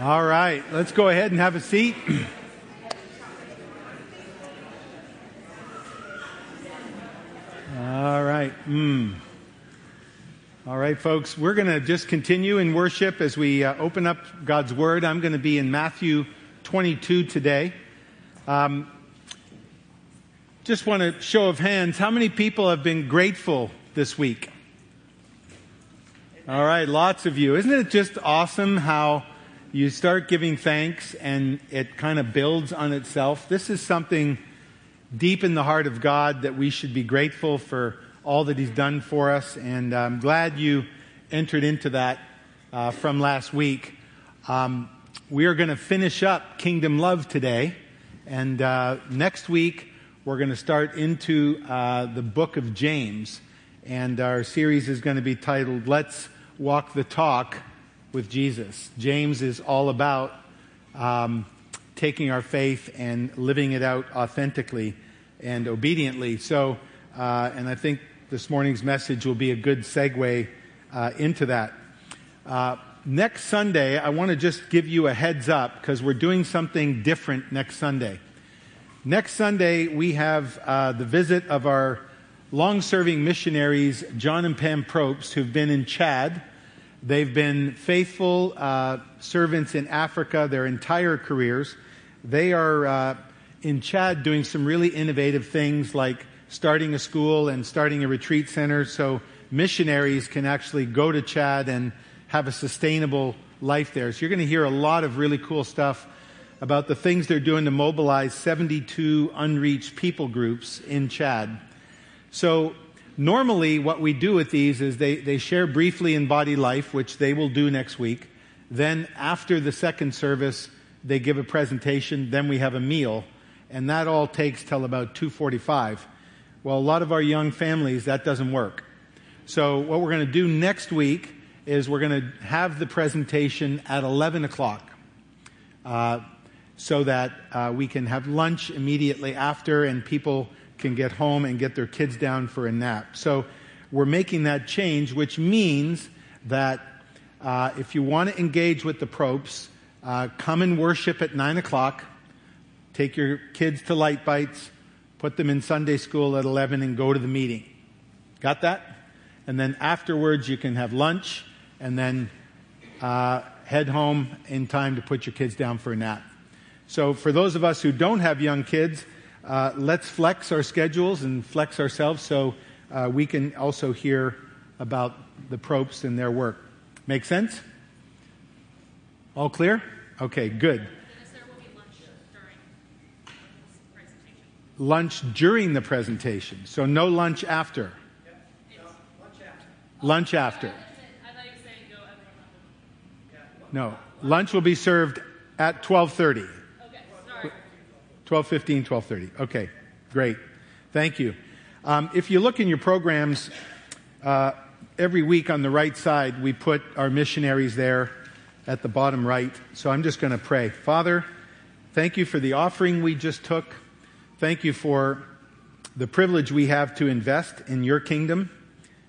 All right, let's go ahead and have a seat. All right. Mm. All right, folks, we're going to just continue in worship as we uh, open up God's Word. I'm going to be in Matthew 22 today. Um, just want to show of hands how many people have been grateful this week? All right, lots of you. Isn't it just awesome how you start giving thanks and it kind of builds on itself. This is something deep in the heart of God that we should be grateful for all that He's done for us. And I'm glad you entered into that uh, from last week. Um, we are going to finish up Kingdom Love today. And uh, next week, we're going to start into uh, the book of James. And our series is going to be titled Let's Walk the Talk with Jesus. James is all about um, taking our faith and living it out authentically and obediently. So, uh, and I think this morning's message will be a good segue uh, into that. Uh, next Sunday, I want to just give you a heads up because we're doing something different next Sunday. Next Sunday, we have uh, the visit of our long serving missionaries, John and Pam Probst, who've been in Chad They've been faithful uh, servants in Africa their entire careers. They are uh, in Chad doing some really innovative things like starting a school and starting a retreat center so missionaries can actually go to Chad and have a sustainable life there. So you're going to hear a lot of really cool stuff about the things they're doing to mobilize 72 unreached people groups in Chad. So Normally, what we do with these is they, they share briefly in body life, which they will do next week. Then, after the second service, they give a presentation. Then we have a meal, and that all takes till about 2:45. Well, a lot of our young families that doesn't work. So, what we're going to do next week is we're going to have the presentation at 11 o'clock, uh, so that uh, we can have lunch immediately after, and people can get home and get their kids down for a nap. So we're making that change, which means that uh, if you want to engage with the Probsts, uh, come and worship at 9 o'clock. Take your kids to Light Bites, put them in Sunday school at 11, and go to the meeting. Got that? And then afterwards, you can have lunch and then uh, head home in time to put your kids down for a nap. So, for those of us who don't have young kids, uh, let's flex our schedules and flex ourselves so uh, we can also hear about the Probsts and their work. Make sense? All clear? Okay, good. Lunch during the presentation. So no lunch after. Lunch after. No, lunch will be served at 12:30. 1215, 1230. Okay, great. Thank you. Um, if you look in your programs, uh, every week on the right side, we put our missionaries there at the bottom right. So I'm just going to pray. Father, thank you for the offering we just took. Thank you for the privilege we have to invest in your kingdom,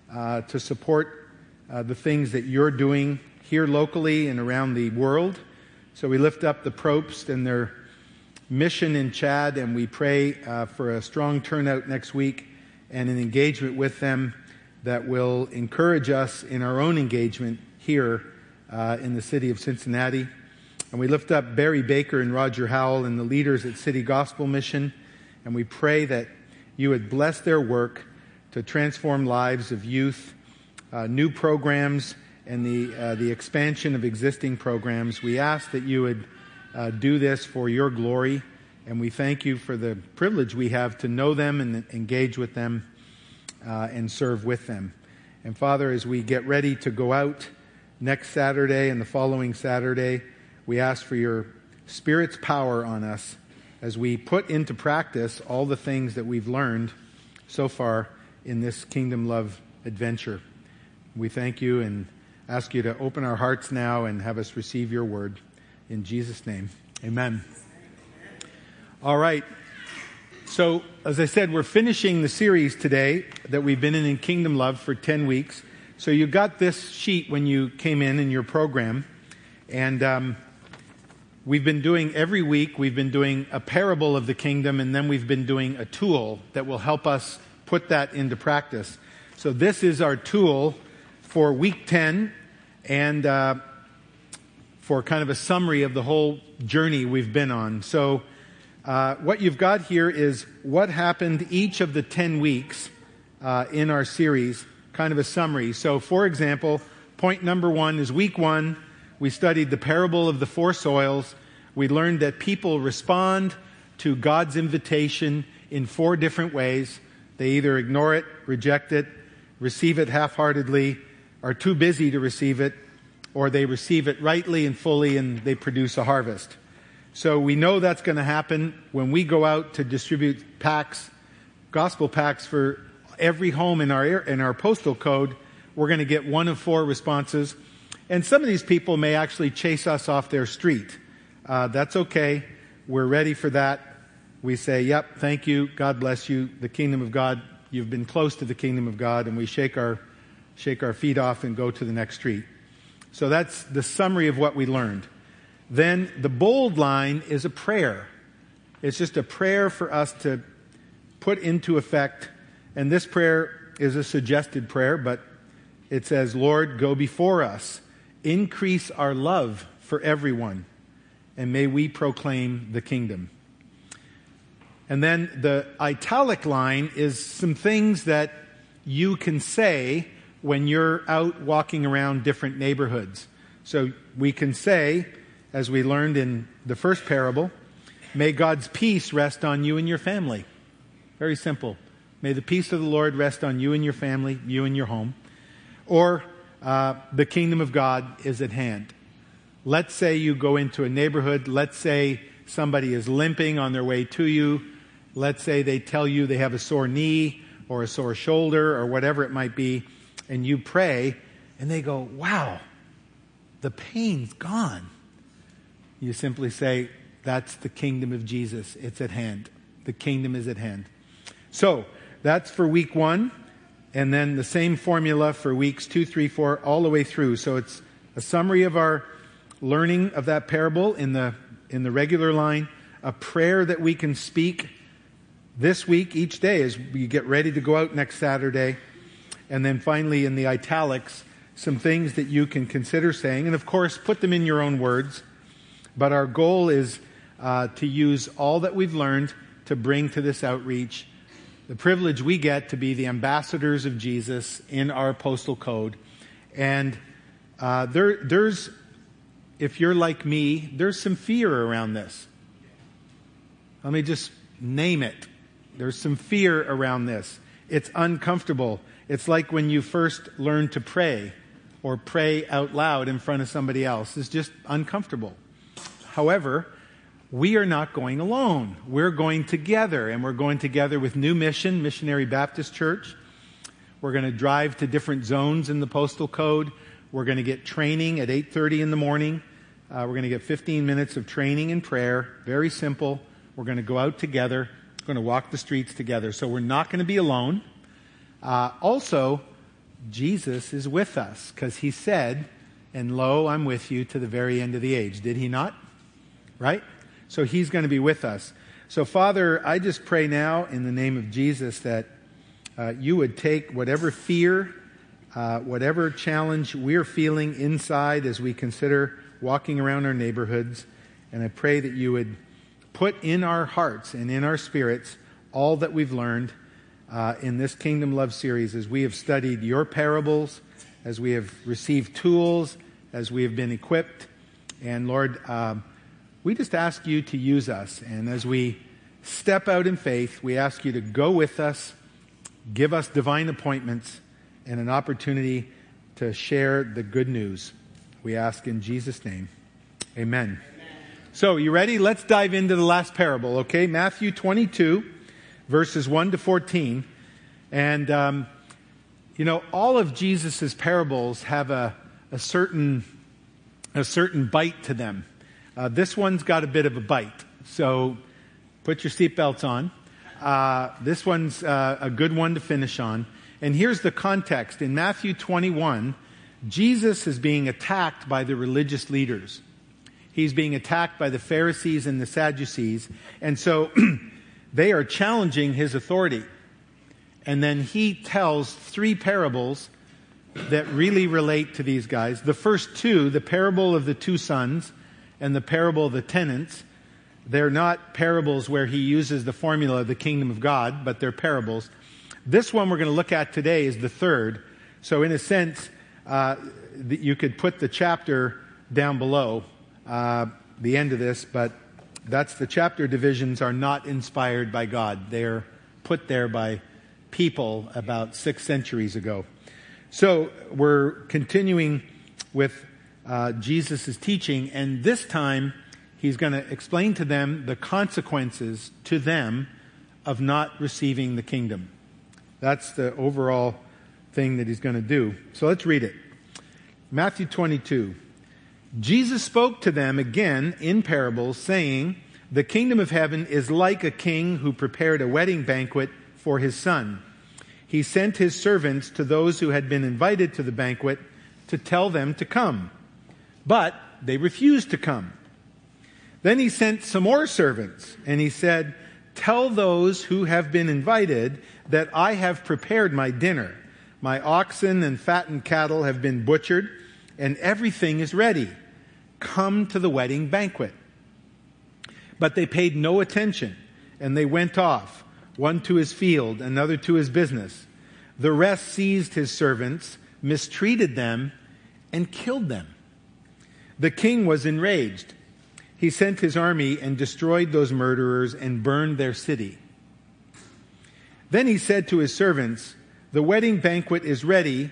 uh, to support uh, the things that you're doing here locally and around the world. So we lift up the Probst and their mission in Chad, and we pray uh, for a strong turnout next week and an engagement with them that will encourage us in our own engagement here uh, in the city of Cincinnati. And we lift up Barry Baker and Roger Howell and the leaders at City Gospel Mission, and we pray that you would bless their work to transform lives of youth, uh, new programs, and the, uh, the expansion of existing programs. We ask that you would uh, do this for your glory. And we thank you for the privilege we have to know them and engage with them uh, and serve with them. And Father, as we get ready to go out next Saturday and the following Saturday, we ask for your Spirit's power on us as we put into practice all the things that we've learned so far in this kingdom love adventure. We thank you and ask you to open our hearts now and have us receive your word. In Jesus' name, amen. All right. So, as I said, we're finishing the series today that we've been in in Kingdom Love for 10 weeks. So, you got this sheet when you came in in your program. And um, we've been doing every week, we've been doing a parable of the kingdom, and then we've been doing a tool that will help us put that into practice. So this is our tool for week 10 and uh, for kind of a summary of the whole journey we've been on. So uh, what you've got here is what happened each of the 10 weeks uh, in our series, kind of a summary. So, for example, point number one is week one, we studied the parable of the four soils. We learned that people respond to God's invitation in four different ways. They either ignore it, reject it, receive it half heartedly, are too busy to receive it, or they receive it rightly and fully and they produce a harvest. So we know that's going to happen when we go out to distribute packs, gospel packs for every home in our, in our postal code. We're going to get one of four responses. And some of these people may actually chase us off their street. Uh, that's okay. We're ready for that. We say, yep, thank you. God bless you. The kingdom of God, you've been close to the kingdom of God. And we shake our, shake our feet off and go to the next street. So that's the summary of what we learned. Then the bold line is a prayer. It's just a prayer for us to put into effect. And this prayer is a suggested prayer, but it says, Lord, go before us, increase our love for everyone, and may we proclaim the kingdom. And then the italic line is some things that you can say when you're out walking around different neighborhoods. So we can say, as we learned in the first parable, may God's peace rest on you and your family. Very simple. May the peace of the Lord rest on you and your family, you and your home. Or uh, the kingdom of God is at hand. Let's say you go into a neighborhood. Let's say somebody is limping on their way to you. Let's say they tell you they have a sore knee or a sore shoulder or whatever it might be and you pray, and they go, wow, the pain's gone. You simply say, that's the kingdom of Jesus. It's at hand. The kingdom is at hand. So, that's for week one. And then the same formula for weeks two, three, four, all the way through. So it's a summary of our learning of that parable in the, in the regular line, a prayer that we can speak this week, each day, as we get ready to go out next Saturday and then finally, in the italics, some things that you can consider saying. And of course, put them in your own words. But our goal is uh, to use all that we've learned to bring to this outreach the privilege we get to be the ambassadors of Jesus in our postal code. And uh, there, there's, if you're like me, there's some fear around this. Let me just name it. There's some fear around this. It's uncomfortable. It's like when you first learn to pray or pray out loud in front of somebody else. It's just uncomfortable. However, we are not going alone. We're going together, and we're going together with New Mission, Missionary Baptist Church. We're going to drive to different zones in the postal code. We're going to get training at 8:30 in the morning. Uh, we're going to get 15 minutes of training and prayer. Very simple. We're going to go out together. We're going to walk the streets together. So we're not going to be alone. Uh, also, Jesus is with us because he said, And lo, I'm with you to the very end of the age. Did he not? Right? So he's going to be with us. So, Father, I just pray now in the name of Jesus that uh, you would take whatever fear, uh, whatever challenge we're feeling inside as we consider walking around our neighborhoods, and I pray that you would put in our hearts and in our spirits all that we've learned uh, in this Kingdom Love series as we have studied your parables, as we have received tools, as we have been equipped. And Lord, um, we just ask you to use us. And as we step out in faith, we ask you to go with us, give us divine appointments, and an opportunity to share the good news. We ask in Jesus' name. Amen. Amen. So, you ready? Let's dive into the last parable, okay? Matthew 22 verses 1 to 14. And, um, you know, all of Jesus' parables have a, a, certain, a certain bite to them. Uh, this one's got a bit of a bite. So put your seatbelts on. Uh, this one's uh, a good one to finish on. And here's the context. In Matthew 21, Jesus is being attacked by the religious leaders. he's being attacked by the Pharisees and the Sadducees. And so they are challenging his authority. And then he tells three parables that really relate to these guys. The first two, the parable of the two sons and the parable of the tenants, they're not parables where he uses the formula of the kingdom of God, but they're parables. This one we're going to look at today is the third. So, in a sense, uh, you could put the chapter down below uh, the end of this, but that's the chapter divisions are not inspired by God. They're put there by people about six centuries ago. So we're continuing with uh, Jesus' teaching, and this time he's going to explain to them the consequences to them of not receiving the kingdom. That's the overall thing that he's going to do. So let's read it. Matthew 22. Jesus spoke to them again in parables, saying, The kingdom of heaven is like a king who prepared a wedding banquet for his son he sent his servants to those who had been invited to the banquet to tell them to come. But they refused to come. Then he sent some more servants, and he said, Tell those who have been invited that I have prepared my dinner. My oxen and fattened cattle have been butchered, and everything is ready. Come to the wedding banquet. But they paid no attention, and they went off one to his field, another to his business. The rest seized his servants, mistreated them, and killed them. The king was enraged. He sent his army and destroyed those murderers and burned their city. Then he said to his servants, The wedding banquet is ready,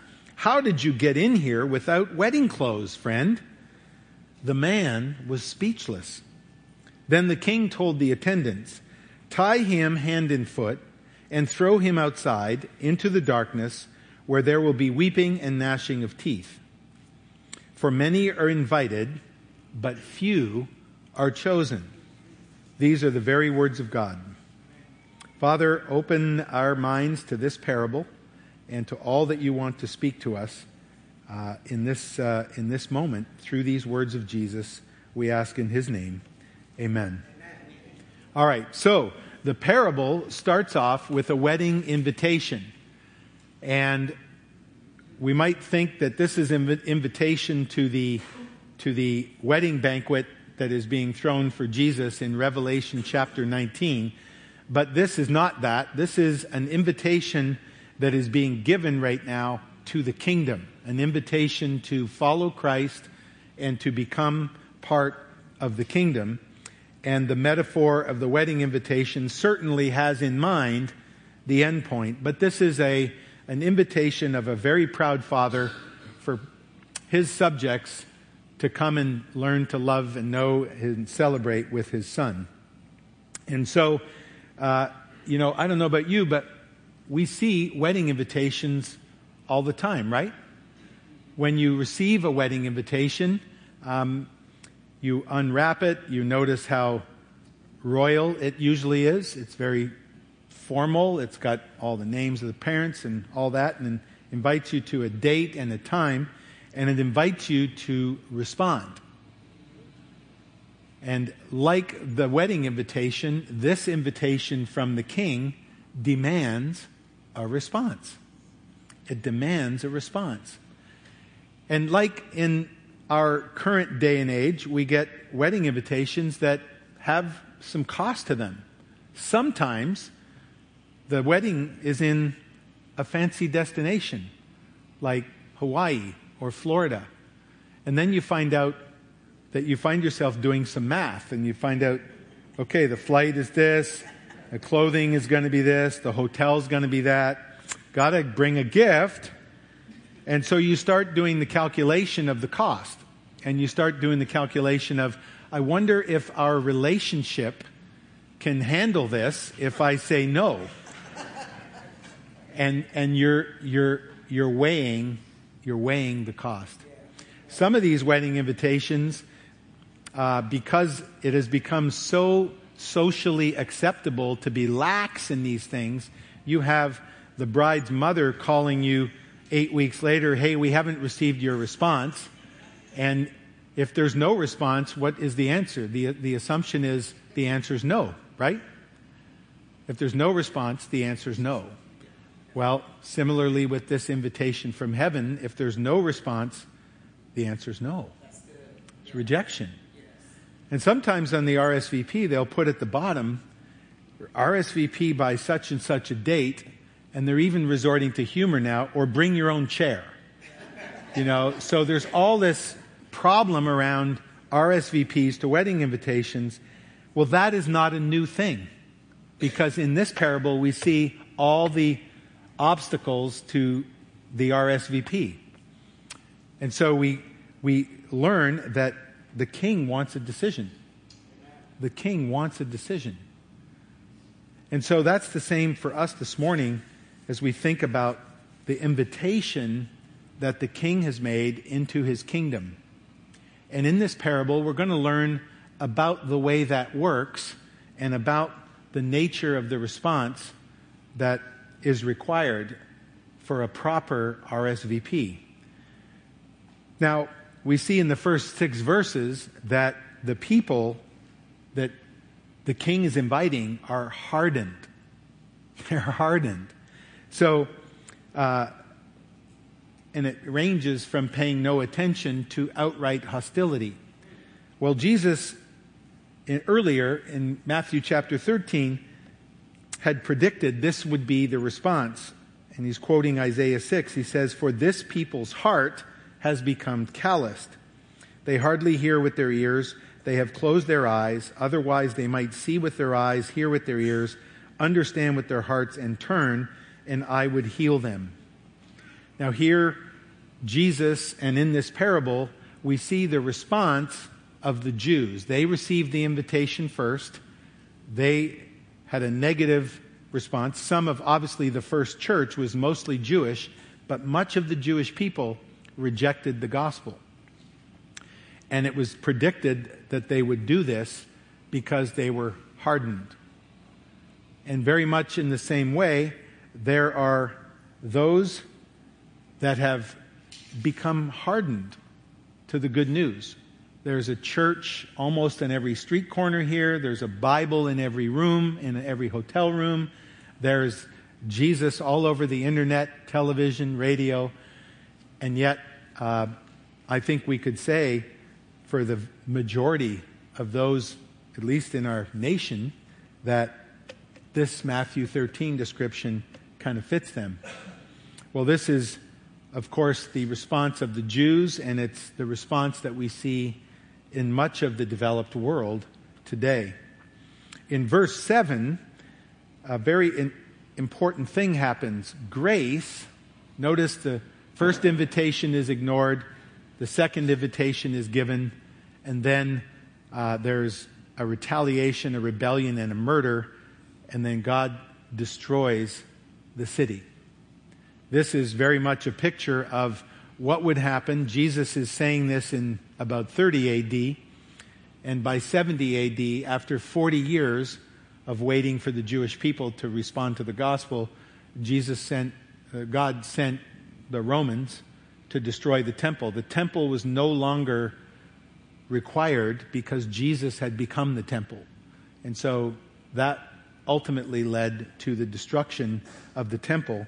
How did you get in here without wedding clothes, friend? The man was speechless. Then the king told the attendants, Tie him hand and foot and throw him outside into the darkness where there will be weeping and gnashing of teeth. For many are invited, but few are chosen. These are the very words of God. Father, open our minds to this parable and to all that you want to speak to us uh, in, this, uh, in this moment through these words of Jesus. We ask in his name. Amen. All right, so the parable starts off with a wedding invitation. And we might think that this is an inv- invitation to the, to the wedding banquet that is being thrown for Jesus in Revelation chapter 19. But this is not that. This is an invitation that is being given right now to the kingdom, an invitation to follow Christ and to become part of the kingdom and the metaphor of the wedding invitation certainly has in mind the end point, but this is a, an invitation of a very proud father for his subjects to come and learn to love and know and celebrate with his son. And so, uh, you know, I don't know about you, but we see wedding invitations all the time, right? When you receive a wedding invitation, um, you unwrap it, you notice how royal it usually is. It's very formal, it's got all the names of the parents and all that, and invites you to a date and a time, and it invites you to respond. And like the wedding invitation, this invitation from the king demands a response. It demands a response. And like in our current day and age, we get wedding invitations that have some cost to them. Sometimes the wedding is in a fancy destination like Hawaii or Florida. And then you find out that you find yourself doing some math and you find out, okay, the flight is this, the clothing is going to be this, the hotel's going to be that. Got to bring a gift. And so you start doing the calculation of the cost. and you start doing the calculation of, I wonder if our relationship can handle this if I say no. and and you're you're you're weighing you're weighing the cost. Some of these wedding invitations, uh, because it has become so socially acceptable to be lax in these things, you have the bride's mother calling you eight weeks later, hey, we haven't received your response. And if there's no response, what is the answer? The, the assumption is the answer is no, right? If there's no response, the answer is no. Well, similarly with this invitation from heaven, if there's no response, the answer is no. It's rejection. And sometimes on the RSVP, they'll put at the bottom, RSVP by such and such a date, and they're even resorting to humor now, or bring your own chair. You know, so there's all this problem around RSVPs to wedding invitations. Well, that is not a new thing. Because in this parable, we see all the obstacles to the RSVP. And so we, we learn that the king wants a decision. The king wants a decision. And so that's the same for us this morning as we think about the invitation that the king has made into his kingdom. And in this parable, we're going to learn about the way that works and about the nature of the response that is required for a proper RSVP. Now, we see in the first six verses that the people that the king is inviting are hardened. They're hardened. So, uh, and it ranges from paying no attention to outright hostility. Well, Jesus, in, earlier in Matthew chapter 13, had predicted this would be the response. And he's quoting Isaiah 6. He says, For this people's heart has become calloused. They hardly hear with their ears. They have closed their eyes. Otherwise, they might see with their eyes, hear with their ears, understand with their hearts, and turn, and I would heal them. Now, here, Jesus, and in this parable, we see the response of the Jews. They received the invitation first. They had a negative response. Some of, obviously, the first church was mostly Jewish, but much of the Jewish people rejected the gospel. And it was predicted that they would do this because they were hardened. And very much in the same way, there are those that have become hardened to the good news. There's a church almost in every street corner here. There's a Bible in every room, in every hotel room. There's Jesus all over the internet, television, radio. And yet, uh, I think we could say for the majority of those, at least in our nation, that this Matthew 13 description kind of fits them. Well, this is, of course, the response of the Jews, and it's the response that we see in much of the developed world today. In verse 7, a very in, important thing happens. Grace, notice the first invitation is ignored, the second invitation is given, and then uh, there's a retaliation, a rebellion, and a murder, and then God destroys the city. This is very much a picture of what would happen. Jesus is saying this in about 30 AD. And by 70 AD, after 40 years of waiting for the Jewish people to respond to the gospel, Jesus sent, uh, God sent the Romans to destroy the temple. The temple was no longer required because Jesus had become the temple. And so that ultimately led to the destruction of the temple.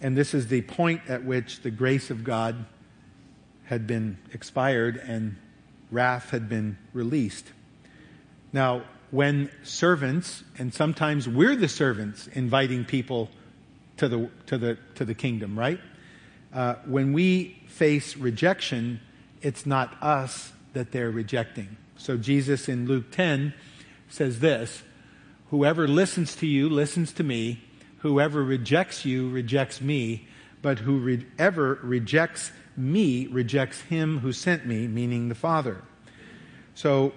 And this is the point at which the grace of God had been expired and wrath had been released. Now, when servants, and sometimes we're the servants inviting people to the, to the, to the kingdom, right? Uh, when we face rejection, it's not us that they're rejecting. So Jesus in Luke 10 says this Whoever listens to you listens to me. Whoever rejects you rejects me. but whoever rejects me rejects him who sent me, meaning the Father. So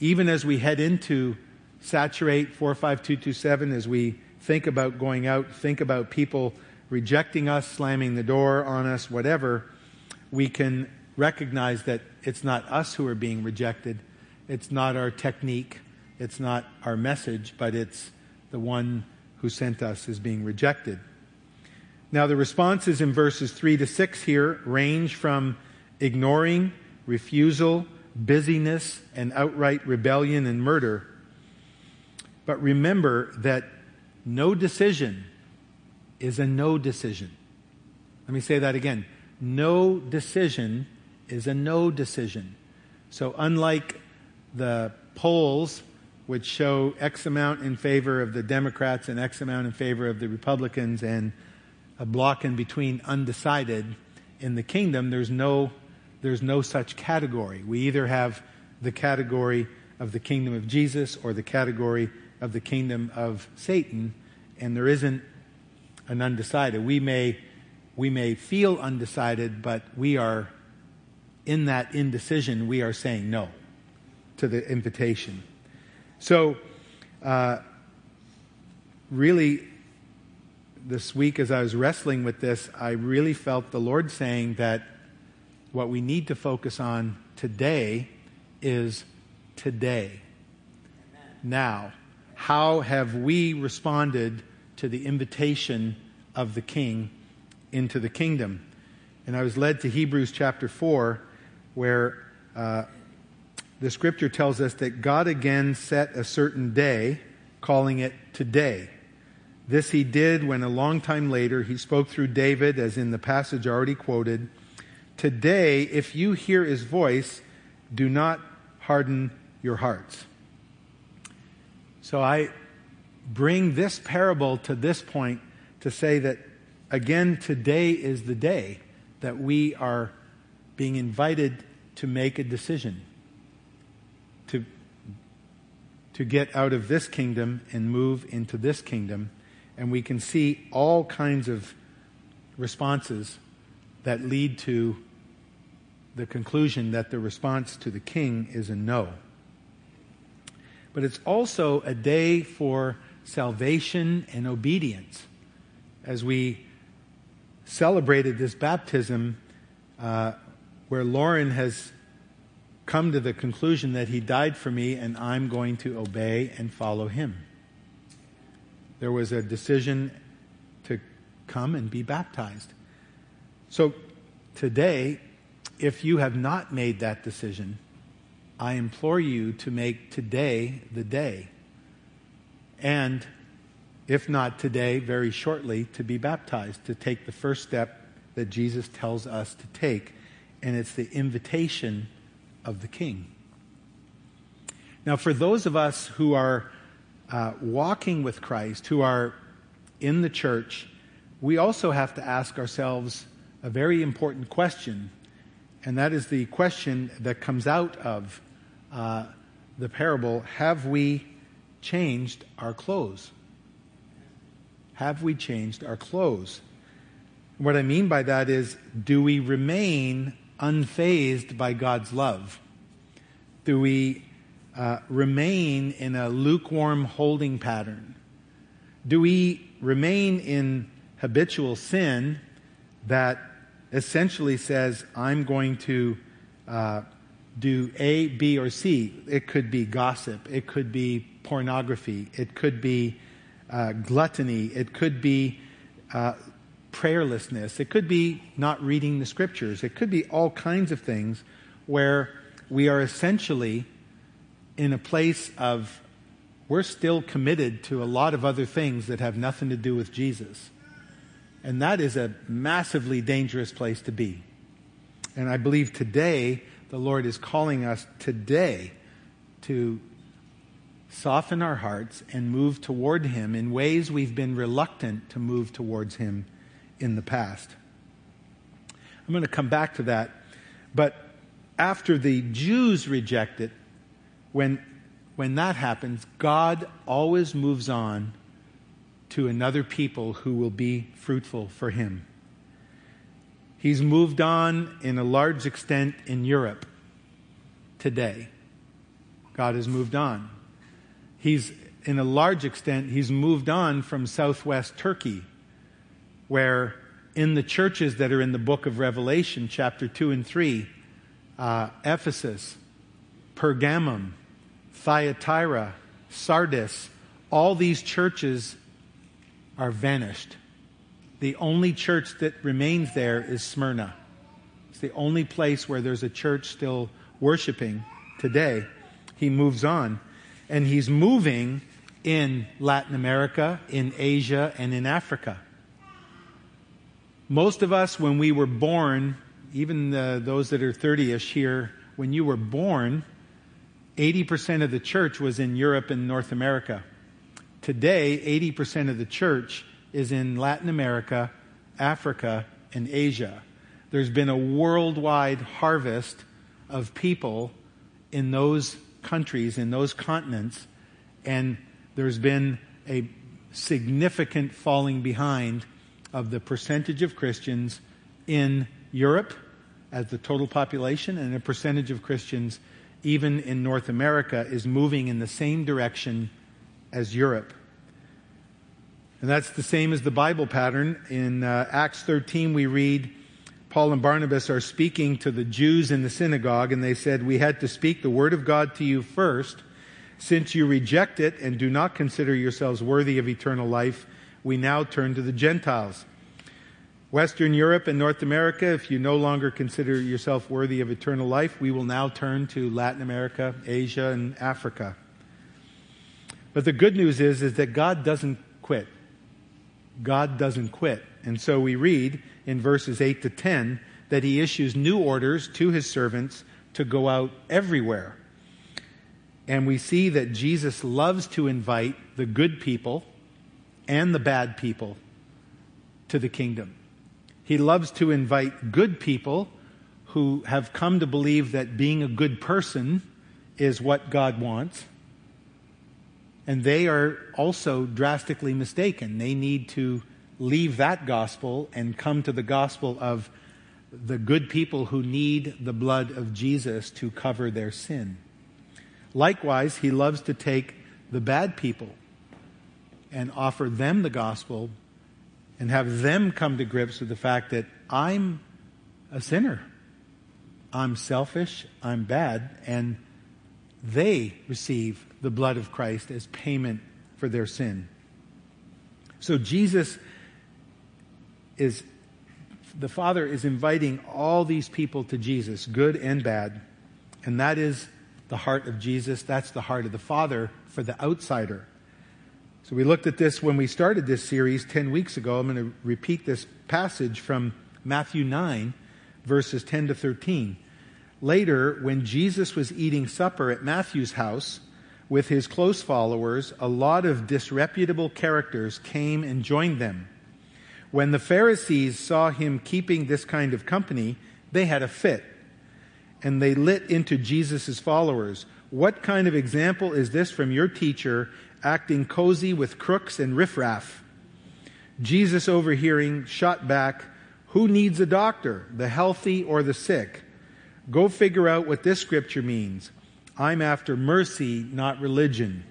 even as we head into Saturate 45227, as we think about going out, think about people rejecting us, slamming the door on us, whatever, we can recognize that it's not us who are being rejected. It's not our technique. It's not our message, but it's the one who sent us is being rejected. Now, the responses in verses 3 to 6 here range from ignoring, refusal, busyness, and outright rebellion and murder. But remember that no decision is a no decision. Let me say that again. No decision is a no decision. So, unlike the polls, which show X amount in favor of the Democrats and X amount in favor of the Republicans, and a block in between undecided, in the kingdom, there's no, there's no such category. We either have the category of the kingdom of Jesus or the category of the kingdom of Satan, and there isn't an undecided. We may, we may feel undecided, but we are in that indecision, we are saying no to the invitation. So, uh, really, this week as I was wrestling with this, I really felt the Lord saying that what we need to focus on today is today. Amen. Now, how have we responded to the invitation of the King into the kingdom? And I was led to Hebrews chapter 4 where uh, the scripture tells us that God again set a certain day, calling it today. This he did when a long time later he spoke through David, as in the passage already quoted. Today, if you hear his voice, do not harden your hearts. So I bring this parable to this point to say that, again, today is the day that we are being invited to make a decision to, to get out of this kingdom and move into this kingdom. And we can see all kinds of responses that lead to the conclusion that the response to the king is a no. But it's also a day for salvation and obedience. As we celebrated this baptism, uh, where Lauren has come to the conclusion that he died for me and I'm going to obey and follow him. There was a decision to come and be baptized. So today, if you have not made that decision, I implore you to make today the day. And if not today, very shortly, to be baptized, to take the first step that Jesus tells us to take and it's the invitation of the king. Now, for those of us who are uh, walking with Christ, who are in the church, we also have to ask ourselves a very important question, and that is the question that comes out of uh, the parable Have we changed our clothes? Have we changed our clothes? What I mean by that is, do we remain unfazed by God's love? Do we uh, remain in a lukewarm holding pattern? Do we remain in habitual sin that essentially says, I'm going to uh, do A, B, or C? It could be gossip, it could be pornography, it could be uh, gluttony, it could be uh, prayerlessness. It could be not reading the scriptures. It could be all kinds of things where we are essentially in a place of we're still committed to a lot of other things that have nothing to do with Jesus. And that is a massively dangerous place to be. And I believe today the Lord is calling us today to soften our hearts and move toward Him in ways we've been reluctant to move towards Him in the past. I'm going to come back to that. But after the Jews reject it, when, when that happens, God always moves on to another people who will be fruitful for Him. He's moved on in a large extent in Europe today. God has moved on. He's, in a large extent, he's moved on from southwest Turkey, where in the churches that are in the book of Revelation, chapter 2 and 3, uh, Ephesus, Pergamum, Thyatira, Sardis, all these churches are vanished. The only church that remains there is Smyrna. It's the only place where there's a church still worshiping today. He moves on. And he's moving in Latin America, in Asia, and in Africa. Most of us, when we were born, even the, those that are 30 ish here, when you were born, 80% of the church was in Europe and North America. Today, 80% of the church is in Latin America, Africa, and Asia. There's been a worldwide harvest of people in those countries, in those continents, and there's been a significant falling behind of the percentage of Christians in Europe as the total population, and a percentage of Christians even in North America is moving in the same direction as Europe. And that's the same as the Bible pattern. In uh, Acts 13, we read Paul and Barnabas are speaking to the Jews in the synagogue, and they said, We had to speak the word of God to you first. Since you reject it and do not consider yourselves worthy of eternal life, we now turn to the Gentiles. Western Europe and North America, if you no longer consider yourself worthy of eternal life, we will now turn to Latin America, Asia, and Africa. But the good news is, is that God doesn't quit. God doesn't quit. And so we read in verses 8 to 10 that he issues new orders to his servants to go out everywhere. And we see that Jesus loves to invite the good people and the bad people to the kingdom. He loves to invite good people who have come to believe that being a good person is what God wants. And they are also drastically mistaken. They need to leave that gospel and come to the gospel of the good people who need the blood of Jesus to cover their sin. Likewise, he loves to take the bad people and offer them the gospel and have them come to grips with the fact that I'm a sinner. I'm selfish, I'm bad, and they receive the blood of Christ as payment for their sin. So Jesus is, the Father is inviting all these people to Jesus, good and bad, and that is the heart of Jesus. That's the heart of the Father for the outsider. So we looked at this when we started this series 10 weeks ago. I'm going to repeat this passage from Matthew 9, verses 10 to 13. Later, when Jesus was eating supper at Matthew's house with his close followers, a lot of disreputable characters came and joined them. When the Pharisees saw him keeping this kind of company, they had a fit. And they lit into Jesus' followers. What kind of example is this from your teacher acting cozy with crooks and riffraff. Jesus, overhearing, shot back, Who needs a doctor, the healthy or the sick? Go figure out what this scripture means. I'm after mercy, not religion.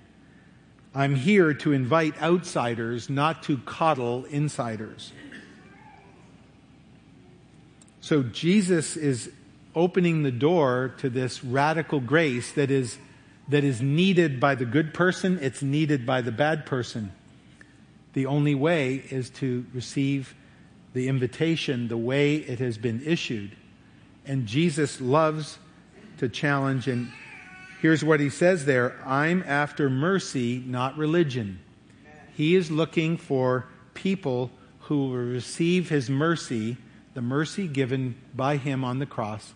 I'm here to invite outsiders, not to coddle insiders. So Jesus is opening the door to this radical grace that is that is needed by the good person, it's needed by the bad person. The only way is to receive the invitation the way it has been issued. And Jesus loves to challenge, and here's what he says there I'm after mercy, not religion. He is looking for people who will receive his mercy, the mercy given by him on the cross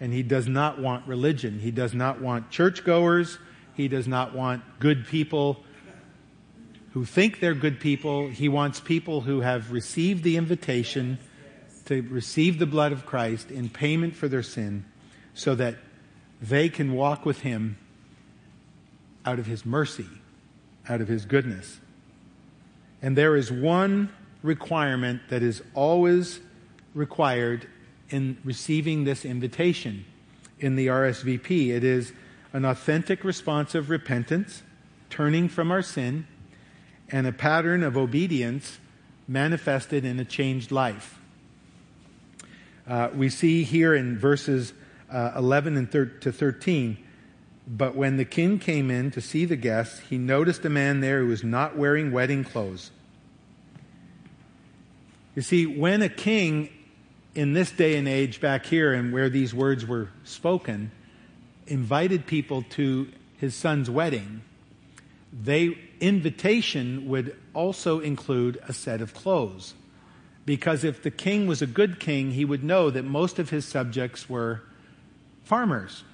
and he does not want religion. He does not want churchgoers. He does not want good people who think they're good people. He wants people who have received the invitation to receive the blood of Christ in payment for their sin so that they can walk with him out of his mercy, out of his goodness. And there is one requirement that is always required in receiving this invitation in the RSVP. It is an authentic response of repentance, turning from our sin, and a pattern of obedience manifested in a changed life. Uh, we see here in verses uh, 11 and thir- to 13. But when the king came in to see the guests, he noticed a man there who was not wearing wedding clothes. You see, when a king in this day and age back here and where these words were spoken invited people to his son's wedding, they invitation would also include a set of clothes. Because if the king was a good king, he would know that most of his subjects were farmers.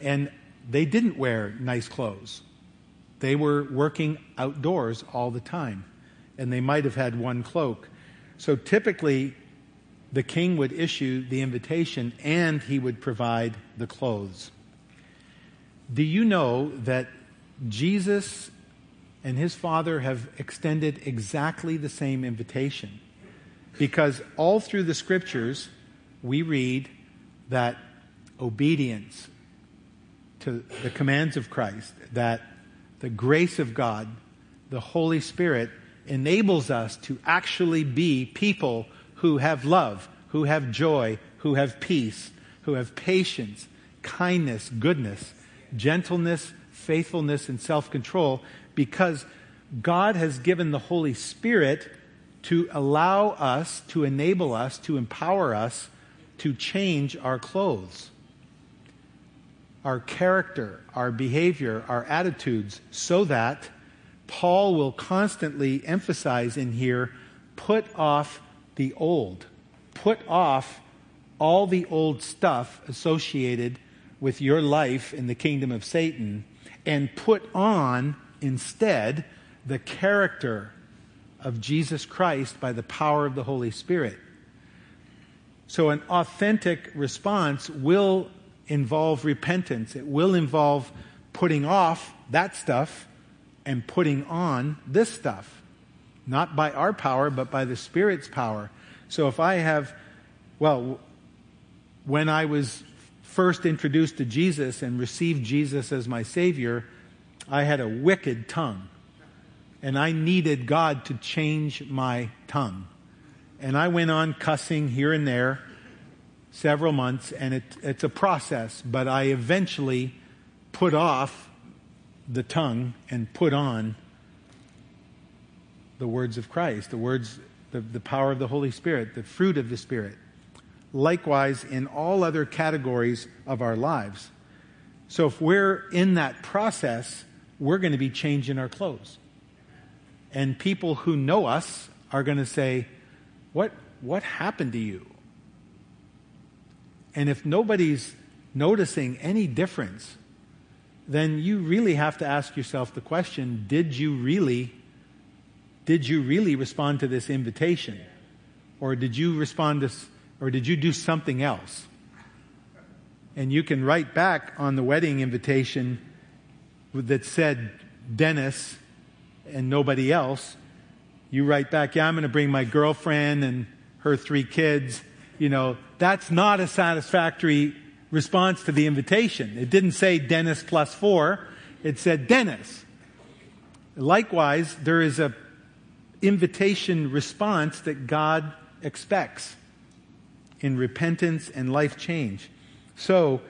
And they didn't wear nice clothes. They were working outdoors all the time. And they might have had one cloak. So typically, the king would issue the invitation and he would provide the clothes. Do you know that Jesus and his Father have extended exactly the same invitation. Because all through the scriptures, we read that obedience to the commands of Christ, that the grace of God, the Holy Spirit, enables us to actually be people who have love, who have joy, who have peace, who have patience, kindness, goodness, gentleness, faithfulness, and self control because God has given the Holy Spirit to allow us, to enable us, to empower us to change our clothes, our character, our behavior, our attitudes, so that Paul will constantly emphasize in here put off the old, put off all the old stuff associated with your life in the kingdom of Satan and put on instead the character of Jesus Christ by the power of the Holy Spirit. So, an authentic response will involve repentance. It will involve putting off that stuff and putting on this stuff. Not by our power, but by the Spirit's power. So, if I have, well, when I was first introduced to Jesus and received Jesus as my Savior, I had a wicked tongue. And I needed God to change my tongue. And I went on cussing here and there several months, and it, it's a process, but I eventually put off the tongue and put on the words of Christ, the words, the, the power of the Holy Spirit, the fruit of the Spirit likewise in all other categories of our lives. So if we're in that process, we're going to be changing our clothes. And people who know us are going to say, what, what happened to you? And if nobody's noticing any difference, then you really have to ask yourself the question, did you really did you really respond to this invitation? Or did you respond to or did you do something else? And you can write back on the wedding invitation that said Dennis and nobody else. You write back, yeah, I'm going to bring my girlfriend and her three kids. You know, that's not a satisfactory response to the invitation. It didn't say Dennis plus four. It said Dennis. Likewise, there is a invitation response that God expects in repentance and life change. So,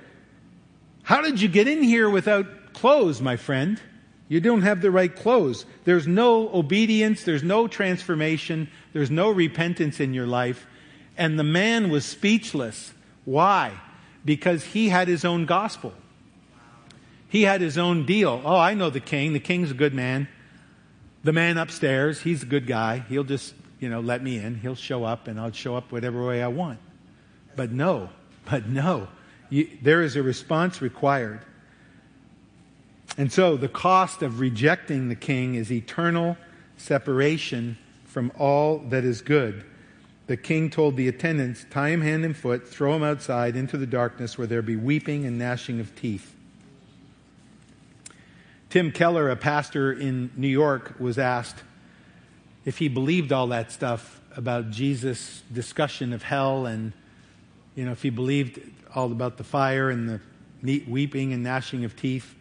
how did you get in here without clothes, my friend? You don't have the right clothes. There's no obedience, there's no transformation, there's no repentance in your life. And the man was speechless. Why? Because he had his own gospel. He had his own deal. Oh, I know the king. The king's a good man. The man upstairs, he's a good guy. He'll just, you know, let me in. He'll show up and I'll show up whatever way I want. But no, but no. You, there is a response required. And so the cost of rejecting the king is eternal separation from all that is good. The king told the attendants, Tie him hand and foot, throw him outside into the darkness where there be weeping and gnashing of teeth. Tim Keller, a pastor in New York, was asked if he believed all that stuff about Jesus' discussion of hell and, you know, if he believed all about the fire and the weeping and gnashing of teeth.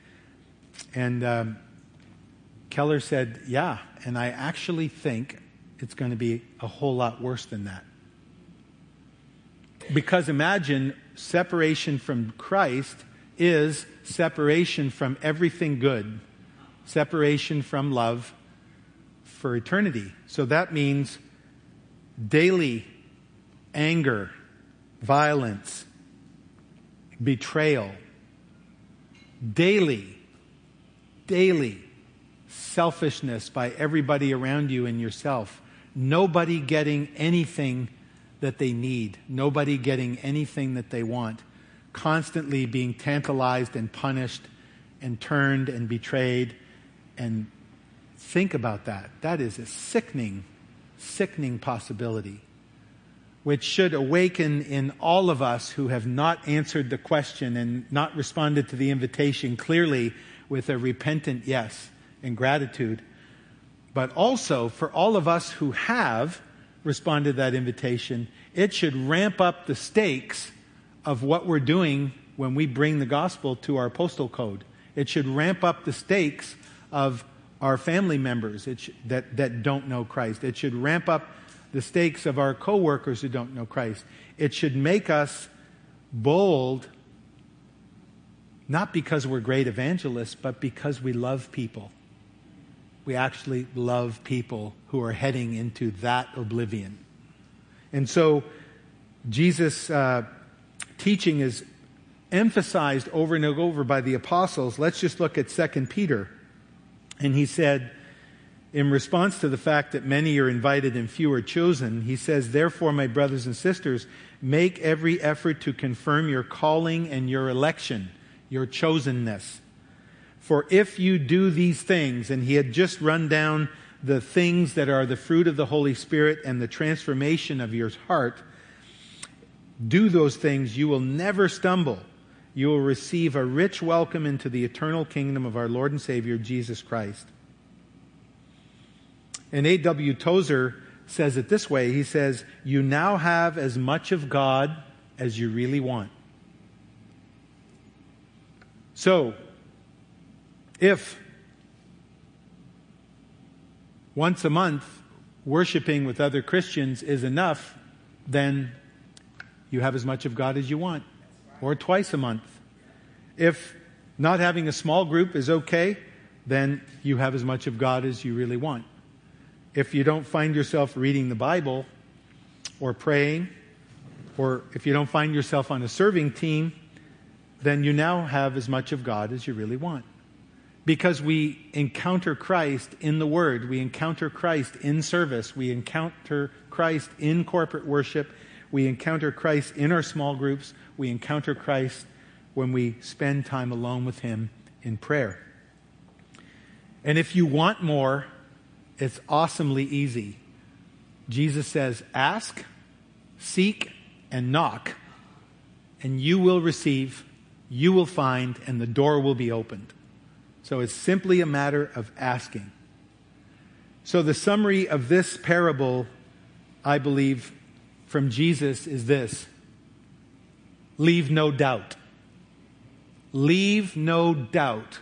And um, Keller said, Yeah, and I actually think it's going to be a whole lot worse than that. Because imagine separation from Christ is separation from everything good, separation from love for eternity. So that means daily anger, violence, betrayal, daily, daily selfishness by everybody around you and yourself. Nobody getting anything that they need, nobody getting anything that they want, constantly being tantalized and punished and turned and betrayed. And think about that. That is a sickening, sickening possibility, which should awaken in all of us who have not answered the question and not responded to the invitation clearly with a repentant yes and gratitude, but also for all of us who have responded to that invitation, it should ramp up the stakes of what we're doing when we bring the gospel to our postal code. It should ramp up the stakes of our family members sh- that, that don't know Christ. It should ramp up the stakes of our coworkers who don't know Christ. It should make us bold, not because we're great evangelists, but because we love people we actually love people who are heading into that oblivion. And so Jesus' uh, teaching is emphasized over and over by the apostles. Let's just look at 2 Peter. And he said, in response to the fact that many are invited and few are chosen, he says, Therefore, my brothers and sisters, make every effort to confirm your calling and your election, your chosenness. For if you do these things, and he had just run down the things that are the fruit of the Holy Spirit and the transformation of your heart, do those things, you will never stumble. You will receive a rich welcome into the eternal kingdom of our Lord and Savior, Jesus Christ. And A.W. Tozer says it this way He says, You now have as much of God as you really want. So, if once a month worshiping with other Christians is enough, then you have as much of God as you want, or twice a month. If not having a small group is okay, then you have as much of God as you really want. If you don't find yourself reading the Bible or praying, or if you don't find yourself on a serving team, then you now have as much of God as you really want because we encounter Christ in the Word. We encounter Christ in service. We encounter Christ in corporate worship. We encounter Christ in our small groups. We encounter Christ when we spend time alone with Him in prayer. And if you want more, it's awesomely easy. Jesus says, Ask, seek, and knock, and you will receive, you will find, and the door will be opened. So it's simply a matter of asking. So the summary of this parable, I believe, from Jesus is this Leave no doubt. Leave no doubt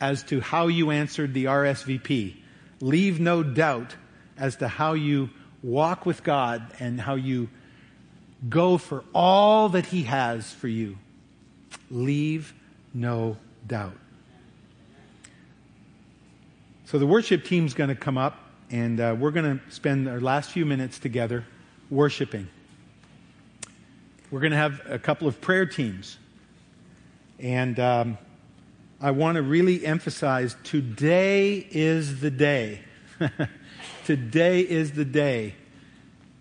as to how you answered the RSVP. Leave no doubt as to how you walk with God and how you go for all that He has for you. Leave no doubt. So the worship team's going to come up, and uh, we're going to spend our last few minutes together worshiping. We're going to have a couple of prayer teams. And um, I want to really emphasize today is the day. today is the day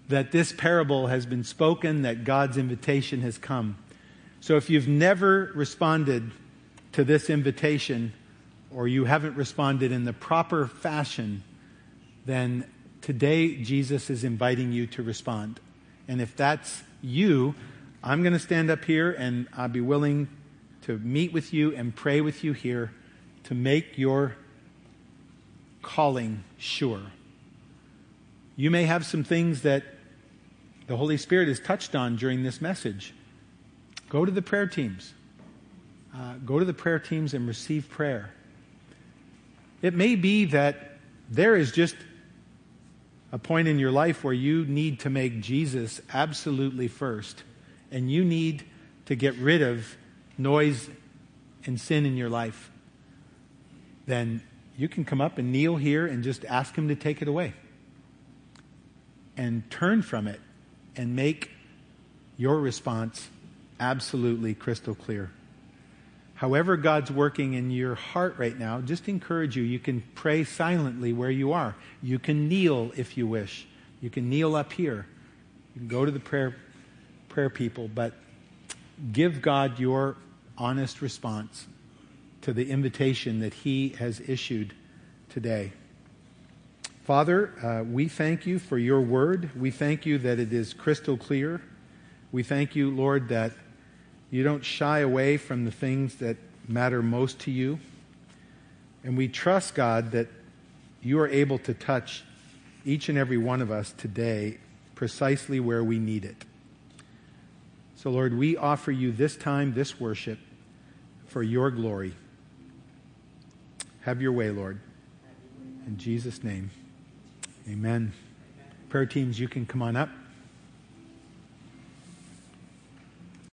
that this parable has been spoken, that God's invitation has come. So if you've never responded to this invitation, or you haven't responded in the proper fashion, then today Jesus is inviting you to respond. And if that's you, I'm going to stand up here and I'll be willing to meet with you and pray with you here to make your calling sure. You may have some things that the Holy Spirit has touched on during this message. Go to the prayer teams. Uh, go to the prayer teams and receive prayer. It may be that there is just a point in your life where you need to make Jesus absolutely first, and you need to get rid of noise and sin in your life. Then you can come up and kneel here and just ask Him to take it away. And turn from it and make your response absolutely crystal clear. However, God's working in your heart right now, just encourage you. You can pray silently where you are. You can kneel if you wish. You can kneel up here. You can go to the prayer, prayer people, but give God your honest response to the invitation that He has issued today. Father, uh, we thank you for your word. We thank you that it is crystal clear. We thank you, Lord, that you don't shy away from the things that matter most to you. And we trust, God, that you are able to touch each and every one of us today precisely where we need it. So, Lord, we offer you this time, this worship, for your glory. Have your way, Lord. In Jesus' name, amen. Prayer teams, you can come on up.